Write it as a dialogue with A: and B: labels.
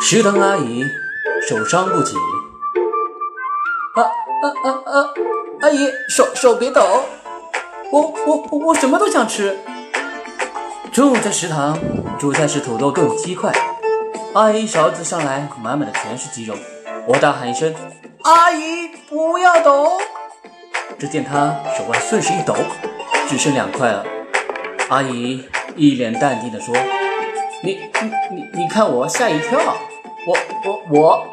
A: 食堂阿姨手伤不起。
B: 啊啊啊啊！阿姨，手手别抖，我我我什么都想吃。
A: 中午在食堂，主菜是土豆炖鸡块。阿姨勺子上来，满满的全是鸡肉。我大喊一声：“
B: 阿姨，不要抖！”
A: 只见她手腕顺势一抖，只剩两块了。阿姨一脸淡定地说：“你你你你看我吓一跳，我我我。”